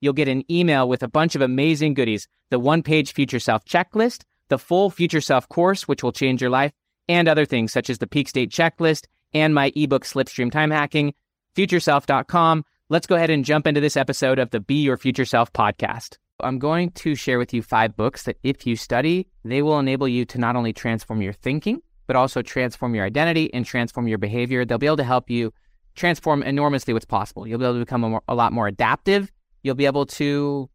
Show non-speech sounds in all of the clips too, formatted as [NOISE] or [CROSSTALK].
You'll get an email with a bunch of amazing goodies the one page Future Self checklist, the full Future Self course, which will change your life, and other things such as the peak state checklist and my ebook Slipstream Time Hacking futureself.com. Let's go ahead and jump into this episode of the Be Your Future Self podcast. I'm going to share with you five books that, if you study, they will enable you to not only transform your thinking, but also transform your identity and transform your behavior. They'll be able to help you transform enormously what's possible. You'll be able to become a, more, a lot more adaptive. You'll be able to,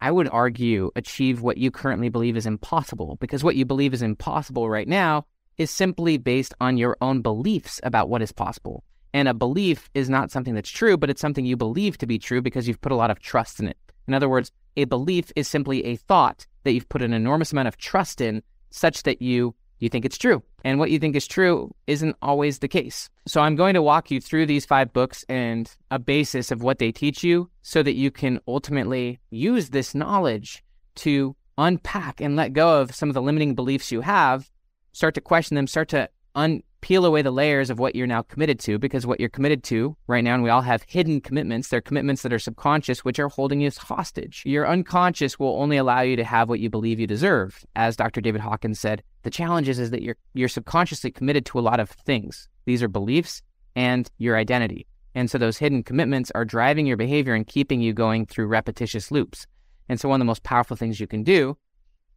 I would argue, achieve what you currently believe is impossible because what you believe is impossible right now is simply based on your own beliefs about what is possible. And a belief is not something that's true, but it's something you believe to be true because you've put a lot of trust in it. In other words, a belief is simply a thought that you've put an enormous amount of trust in such that you you think it's true. And what you think is true isn't always the case. So I'm going to walk you through these five books and a basis of what they teach you so that you can ultimately use this knowledge to unpack and let go of some of the limiting beliefs you have, start to question them, start to un- peel away the layers of what you're now committed to because what you're committed to right now, and we all have hidden commitments, they're commitments that are subconscious, which are holding you hostage. Your unconscious will only allow you to have what you believe you deserve. As Dr. David Hawkins said, the challenge is, is that you're, you're subconsciously committed to a lot of things. These are beliefs and your identity. And so those hidden commitments are driving your behavior and keeping you going through repetitious loops. And so one of the most powerful things you can do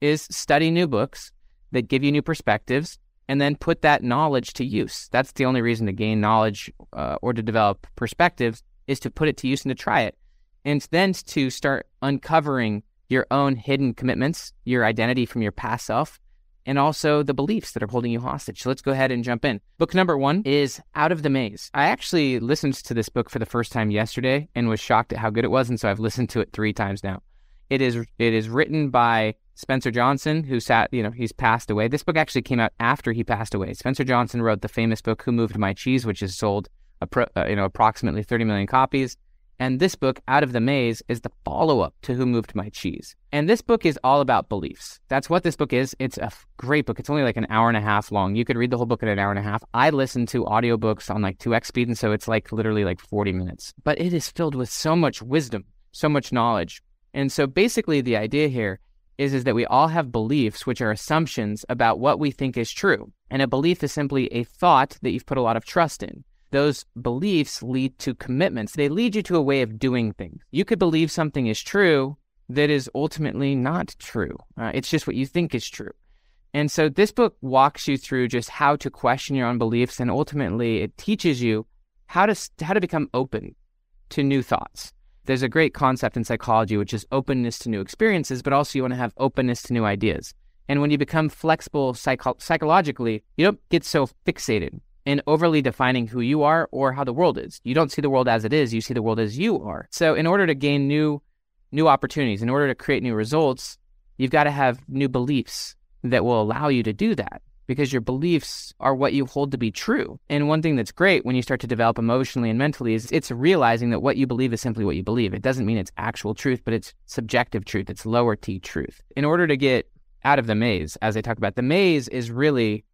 is study new books that give you new perspectives and then put that knowledge to use. That's the only reason to gain knowledge uh, or to develop perspectives is to put it to use and to try it. And then to start uncovering your own hidden commitments, your identity from your past self, and also the beliefs that are holding you hostage. So let's go ahead and jump in. Book number one is Out of the Maze. I actually listened to this book for the first time yesterday and was shocked at how good it was. And so I've listened to it three times now. It is it is written by Spencer Johnson, who sat, you know, he's passed away. This book actually came out after he passed away. Spencer Johnson wrote the famous book "Who Moved My Cheese," which has sold, uh, you know, approximately 30 million copies. And this book, Out of the Maze, is the follow-up to Who Moved My Cheese. And this book is all about beliefs. That's what this book is. It's a great book. It's only like an hour and a half long. You could read the whole book in an hour and a half. I listen to audiobooks on like 2x speed, and so it's like literally like 40 minutes. But it is filled with so much wisdom, so much knowledge. And so basically the idea here is, is that we all have beliefs, which are assumptions about what we think is true. And a belief is simply a thought that you've put a lot of trust in. Those beliefs lead to commitments. They lead you to a way of doing things. You could believe something is true that is ultimately not true. Uh, it's just what you think is true. And so this book walks you through just how to question your own beliefs and ultimately it teaches you how to how to become open to new thoughts there's a great concept in psychology, which is openness to new experiences, but also you want to have openness to new ideas. And when you become flexible psycho- psychologically, you don't get so fixated in overly defining who you are or how the world is. You don't see the world as it is, you see the world as you are. So in order to gain new new opportunities, in order to create new results, you've got to have new beliefs that will allow you to do that because your beliefs are what you hold to be true. And one thing that's great when you start to develop emotionally and mentally is it's realizing that what you believe is simply what you believe. It doesn't mean it's actual truth, but it's subjective truth, it's lower T truth. In order to get out of the maze, as I talk about, the maze is really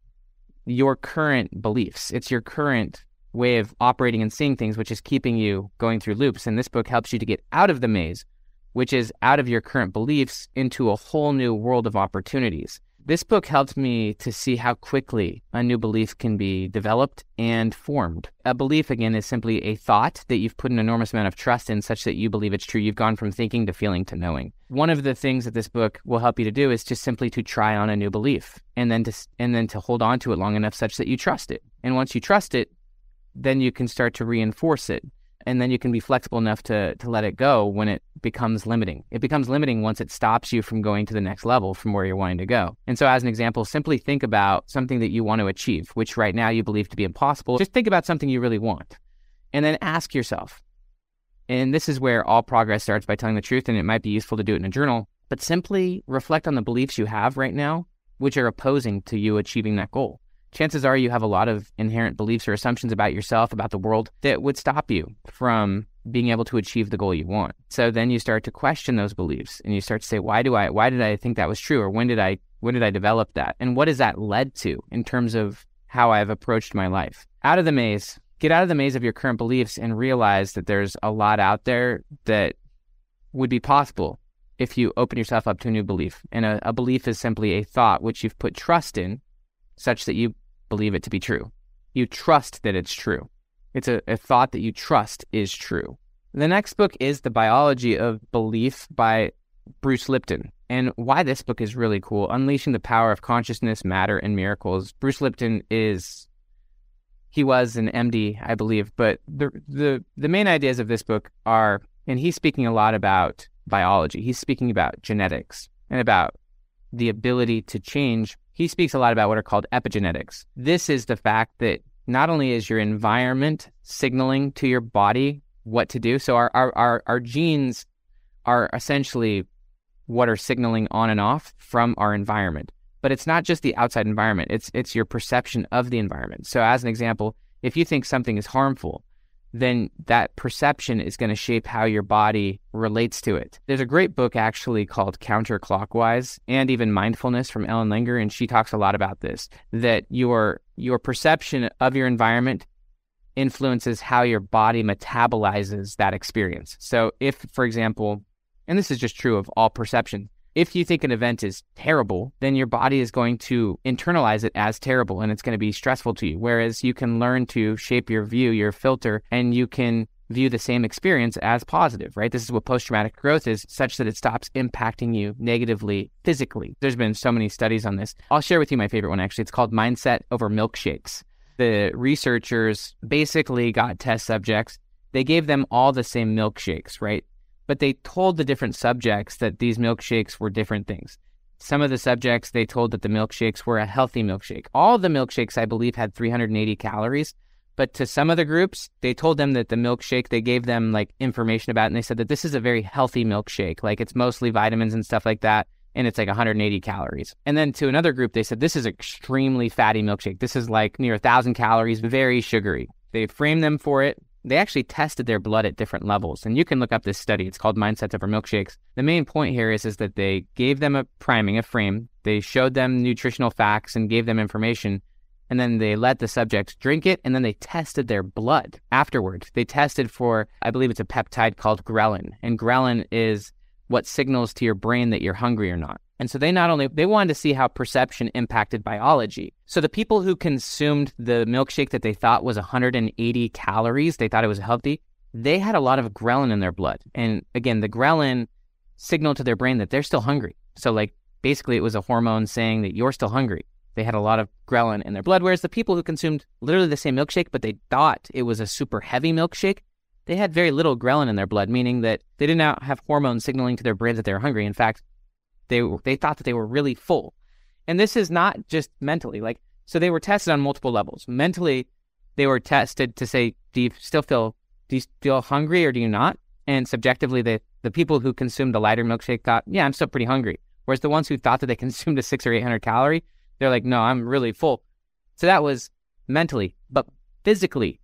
your current beliefs. It's your current way of operating and seeing things, which is keeping you going through loops. And this book helps you to get out of the maze, which is out of your current beliefs into a whole new world of opportunities. This book helped me to see how quickly a new belief can be developed and formed. A belief, again, is simply a thought that you've put an enormous amount of trust in such that you believe it's true. You've gone from thinking to feeling to knowing. One of the things that this book will help you to do is just simply to try on a new belief and then to, and then to hold on to it long enough such that you trust it. And once you trust it, then you can start to reinforce it and then you can be flexible enough to to let it go when it becomes limiting. It becomes limiting once it stops you from going to the next level from where you're wanting to go. And so as an example, simply think about something that you want to achieve, which right now you believe to be impossible. Just think about something you really want. And then ask yourself. And this is where all progress starts by telling the truth and it might be useful to do it in a journal, but simply reflect on the beliefs you have right now which are opposing to you achieving that goal chances are you have a lot of inherent beliefs or assumptions about yourself, about the world that would stop you from being able to achieve the goal you want. So then you start to question those beliefs and you start to say, why do I why did I think that was true? Or when did I when did I develop that? And what has that led to in terms of how I've approached my life? Out of the maze, get out of the maze of your current beliefs and realize that there's a lot out there that would be possible if you open yourself up to a new belief. And a, a belief is simply a thought which you've put trust in such that you believe it to be true. You trust that it's true. It's a, a thought that you trust is true. The next book is The Biology of Belief by Bruce Lipton. And why this book is really cool Unleashing the Power of Consciousness, Matter, and Miracles. Bruce Lipton is, he was an MD, I believe, but the, the, the main ideas of this book are, and he's speaking a lot about biology, he's speaking about genetics and about the ability to change he speaks a lot about what are called epigenetics. This is the fact that not only is your environment signaling to your body what to do, so our, our, our, our genes are essentially what are signaling on and off from our environment. But it's not just the outside environment, it's, it's your perception of the environment. So, as an example, if you think something is harmful, then that perception is going to shape how your body relates to it. There's a great book actually called Counterclockwise and even Mindfulness from Ellen Langer and she talks a lot about this that your your perception of your environment influences how your body metabolizes that experience. So if for example, and this is just true of all perception, if you think an event is terrible, then your body is going to internalize it as terrible and it's going to be stressful to you. Whereas you can learn to shape your view, your filter, and you can view the same experience as positive, right? This is what post traumatic growth is, such that it stops impacting you negatively physically. There's been so many studies on this. I'll share with you my favorite one actually. It's called Mindset Over Milkshakes. The researchers basically got test subjects. They gave them all the same milkshakes, right? But they told the different subjects that these milkshakes were different things. Some of the subjects, they told that the milkshakes were a healthy milkshake. All the milkshakes, I believe, had 380 calories. But to some of the groups, they told them that the milkshake, they gave them like information about and they said that this is a very healthy milkshake. Like it's mostly vitamins and stuff like that. And it's like 180 calories. And then to another group, they said this is extremely fatty milkshake. This is like near a thousand calories, very sugary. They framed them for it they actually tested their blood at different levels. And you can look up this study. It's called Mindsets Over Milkshakes. The main point here is, is that they gave them a priming, a frame. They showed them nutritional facts and gave them information. And then they let the subjects drink it. And then they tested their blood afterwards. They tested for, I believe it's a peptide called ghrelin. And ghrelin is what signals to your brain that you're hungry or not. And so they not only they wanted to see how perception impacted biology. So the people who consumed the milkshake that they thought was 180 calories, they thought it was healthy, they had a lot of ghrelin in their blood. And again, the ghrelin signaled to their brain that they're still hungry. So like basically it was a hormone saying that you're still hungry. They had a lot of ghrelin in their blood, whereas the people who consumed literally the same milkshake, but they thought it was a super heavy milkshake, they had very little ghrelin in their blood, meaning that they did not have hormones signaling to their brains that they were hungry. In fact, they they thought that they were really full. And this is not just mentally. Like so they were tested on multiple levels. Mentally, they were tested to say, do you still feel do you feel hungry or do you not? And subjectively, the the people who consumed the lighter milkshake thought, yeah, I'm still pretty hungry. Whereas the ones who thought that they [LAUGHS] consumed a six or eight hundred calorie, they're like, no, I'm really full. So that was mentally, but physically,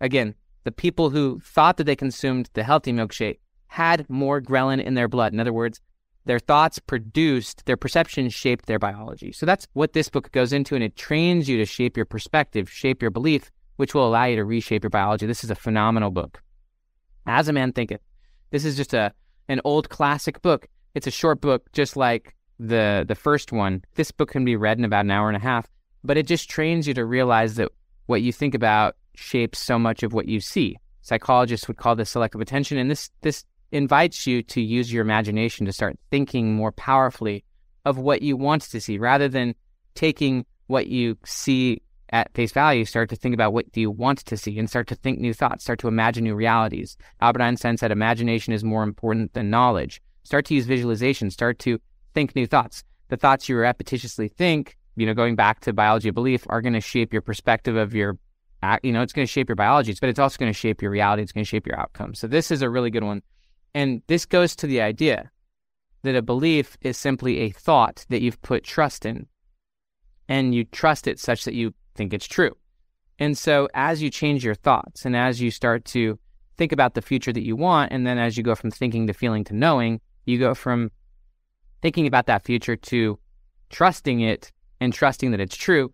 again, the people who thought that they consumed the healthy milkshake had more ghrelin in their blood. In other words, their thoughts produced, their perceptions shaped their biology. So that's what this book goes into, and it trains you to shape your perspective, shape your belief, which will allow you to reshape your biology. This is a phenomenal book. As a Man Thinketh. This is just a an old classic book. It's a short book, just like the the first one. This book can be read in about an hour and a half, but it just trains you to realize that what you think about shapes so much of what you see. Psychologists would call this selective attention, and this this invites you to use your imagination to start thinking more powerfully of what you want to see rather than taking what you see at face value, start to think about what do you want to see and start to think new thoughts, start to imagine new realities. Albert Einstein said imagination is more important than knowledge. Start to use visualization, start to think new thoughts. The thoughts you repetitiously think, you know, going back to biology of belief, are going to shape your perspective of your, you know, it's going to shape your biology, but it's also going to shape your reality. It's going to shape your outcome. So this is a really good one. And this goes to the idea that a belief is simply a thought that you've put trust in. And you trust it such that you think it's true. And so as you change your thoughts and as you start to think about the future that you want, and then as you go from thinking to feeling to knowing, you go from thinking about that future to trusting it and trusting that it's true,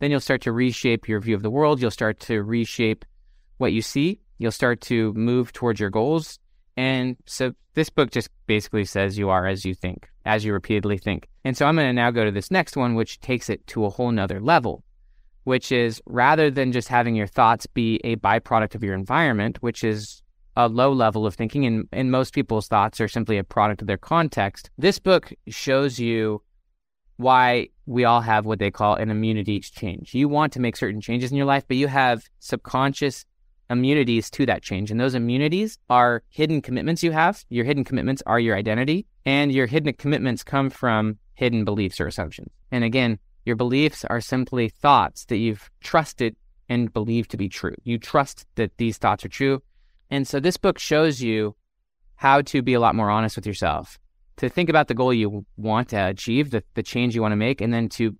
then you'll start to reshape your view of the world. You'll start to reshape what you see. You'll start to move towards your goals. And so this book just basically says you are as you think, as you repeatedly think. And so I'm going to now go to this next one, which takes it to a whole nother level which is rather than just having your thoughts be a byproduct of your environment, which is a low level of thinking, and, and most people's thoughts are simply a product of their context. This book shows you why we all have what they call an immunity to change. You want to make certain changes in your life, but you have subconscious immunities to that change. And those immunities are hidden commitments you have. Your hidden commitments are your identity, and your hidden commitments come from hidden beliefs or assumptions. And again, your beliefs are simply thoughts that you've trusted and believed to be true. You trust that these thoughts are true. And so this book shows you how to be a lot more honest with yourself, to think about the goal you want to achieve, the, the change you want to make, and then to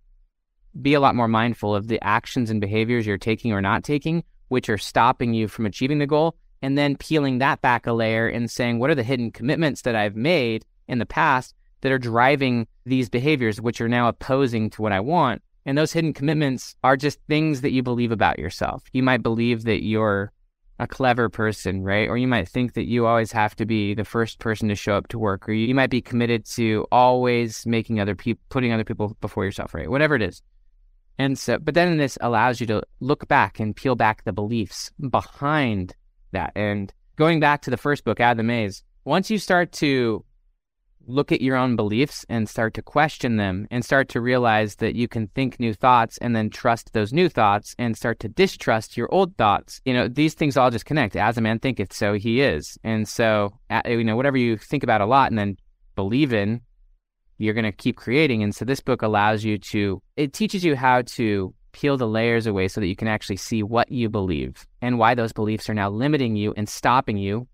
be a lot more mindful of the actions and behaviors you're taking or not taking, which are stopping you from achieving the goal, and then peeling that back a layer and saying, what are the hidden commitments that I've made in the past that are driving these behaviors, which are now opposing to what I want. And those hidden commitments are just things that you believe about yourself. You might believe that you're a clever person, right? Or you might think that you always have to be the first person to show up to work, or you might be committed to always making other people, putting other people before yourself, right? Whatever it is. And so, but then this allows you to look back and peel back the beliefs behind that. And going back to the first book, Out of the Maze, once you start to look at your own beliefs and start to question them and start to realize that you can think new thoughts and then trust those new thoughts and start to distrust your old thoughts. You know, these things all just connect. As a man thinketh, so he is. And so, you know, whatever you think about a lot and then believe in, you're going to keep creating. And so this book allows you to, it teaches you how to peel the layers away so that you can actually see what you believe and why those beliefs are now limiting you and stopping you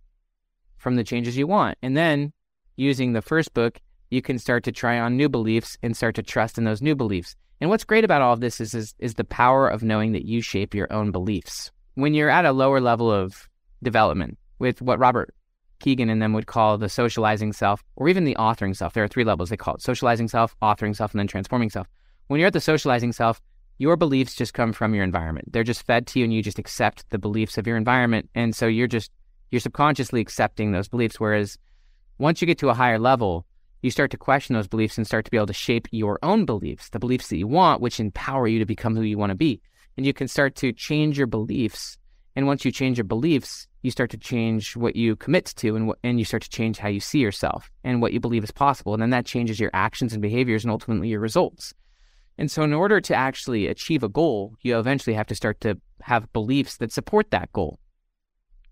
from the changes you want. And then using the first book, you can start to try on new beliefs and start to trust in those new beliefs. And what's great about all of this is, is, is the power of knowing that you shape your own beliefs. When you're at a lower level of development with what Robert Kegan and them would call the socializing self, or even the authoring self. There are three levels they call it socializing self, authoring self, and then transforming self. When you're at the socializing self, your beliefs just come from your environment. They're just fed to you and you just accept the beliefs of your environment. And so you're just, you're subconsciously accepting those beliefs. Whereas once you get to a higher level, you start to question those beliefs and start to be able to shape your own beliefs, the beliefs that you want, which empower you to become who you want to be. And you can start to change your beliefs. And once you change your beliefs, you start to change what you commit to and, what, and you start to change how you see yourself and what you believe is possible. And then that changes your actions and behaviors and ultimately your results. And so, in order to actually achieve a goal, you eventually have to start to have beliefs that support that goal.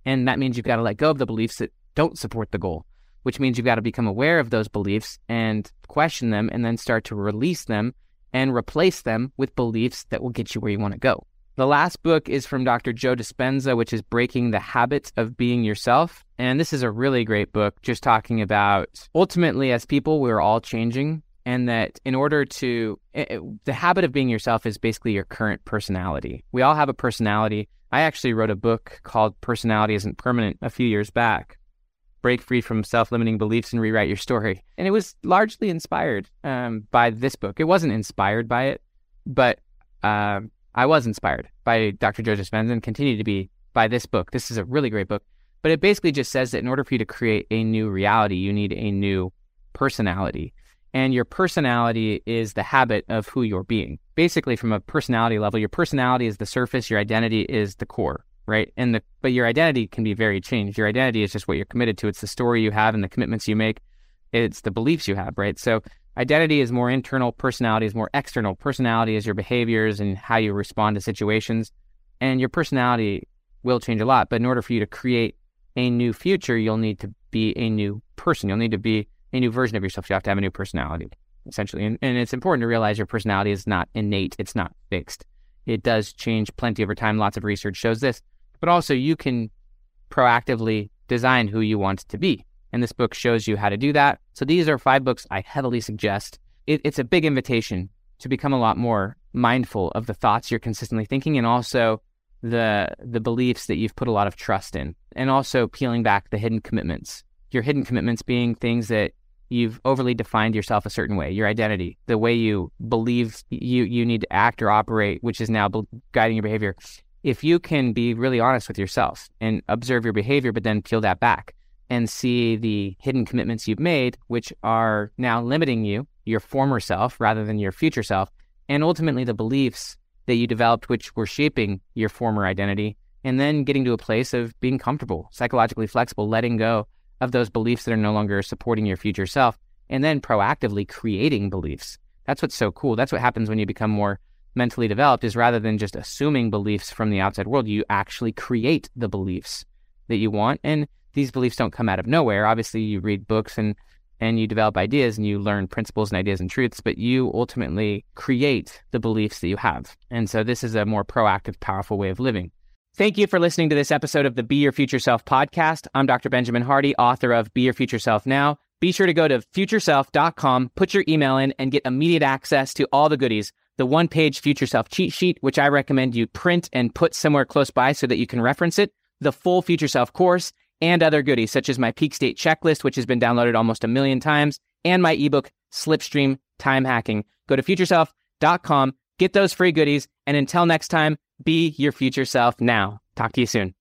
And that means you've got to let go of the beliefs that don't support the goal which means you've got to become aware of those beliefs and question them and then start to release them and replace them with beliefs that will get you where you want to go. The last book is from Dr. Joe Dispenza, which is Breaking the Habit of Being Yourself. And this is a really great book, just talking about ultimately, as people, we're all changing. And that in order to, it, eh, eh, the habit of being yourself is basically your current personality. We all have a personality. I actually wrote a book called Personality Isn't Permanent a few years back break free from self-limiting beliefs and rewrite your story. And it was largely inspired um, by this book. It wasn't inspired by it, but um, I was inspired by Dr. Joe Dispenza and continue to be by this book. This is a really great book. But it basically just says that in order for you to create a new reality, you need a new personality. And your personality is the habit of who you're being. Basically, from a personality level, your personality is the surface, your identity is the core, right? And the but your identity can be very changed. Your identity is just what you're committed to. It's the story you have and the commitments you make. It's the beliefs you have, right? So identity is more internal, personality is more external. Personality is your behaviors and how you respond to situations. And your personality will change a lot. But in order for you to create a new future, you'll need to be a new person. You'll need to be a new version of yourself. You have to have a new personality, essentially. And, and it's important to realize your personality is not innate, it's not fixed. It does change plenty over time. Lots of research shows this. But also, you can proactively design who you want to be. And this book shows you how to do that. So these are five books I heavily suggest. It, it's a big invitation to become a lot more mindful of the thoughts you're consistently thinking and also the the beliefs that you've put a lot of trust in and also peeling back the hidden commitments your hidden commitments being things that you've overly defined yourself a certain way your identity the way you believe you you need to act or operate which is now guiding your behavior if you can be really honest with yourself and observe your behavior but then peel that back and see the hidden commitments you've made which are now limiting you your former self rather than your future self and ultimately the beliefs that you developed, which were shaping your former identity, and then getting to a place of being comfortable, psychologically flexible, letting go of those beliefs that are no longer supporting your future self, and then proactively creating beliefs. That's what's so cool. That's what happens when you become more mentally developed is rather than just assuming beliefs from the outside world, you actually create the beliefs that you want. And these beliefs don't come out of nowhere. Obviously, you read books and and you develop ideas and you learn principles and ideas and truths, but you ultimately create the beliefs that you have. And so this is a more proactive, powerful way of living. Thank you for listening to this episode of the Be Your Future Self podcast. I'm Dr. Benjamin Hardy, author of Be Your Future Self Now. Be sure to go to futureself.com, put your email in, and get immediate access to all the goodies. The one page Future Self cheat sheet, which I recommend you print and put somewhere close by so that you can reference it, the full Future Self course, and other goodies such as my peak state checklist, which has been downloaded almost a million times, and my ebook, Slipstream Time Hacking. Go to futureself.com, get those free goodies, and until next time, be your future self now. Talk to you soon.